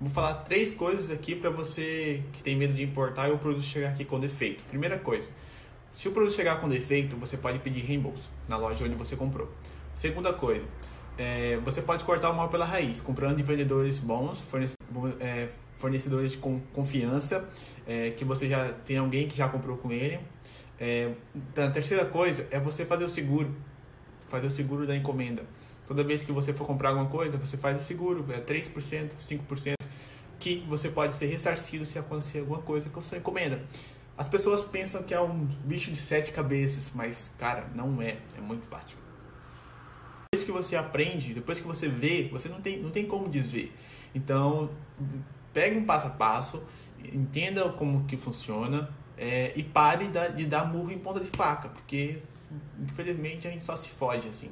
Vou falar três coisas aqui para você que tem medo de importar e o produto chegar aqui com defeito. Primeira coisa, se o produto chegar com defeito, você pode pedir reembolso na loja onde você comprou. Segunda coisa, é, você pode cortar o mal pela raiz, comprando de vendedores bons, é, fornecedores de confiança, é, que você já tem alguém que já comprou com ele. É, a terceira coisa é você fazer o seguro, fazer o seguro da encomenda. Toda vez que você for comprar alguma coisa, você faz o seguro, é 3%, 5%, que você pode ser ressarcido se acontecer alguma coisa com a sua encomenda. As pessoas pensam que é um bicho de sete cabeças, mas cara, não é, é muito fácil. Depois que você aprende, depois que você vê, você não tem, não tem como desver. Então, pegue um passo a passo, entenda como que funciona é, e pare de dar murro em ponta de faca, porque infelizmente a gente só se fode assim.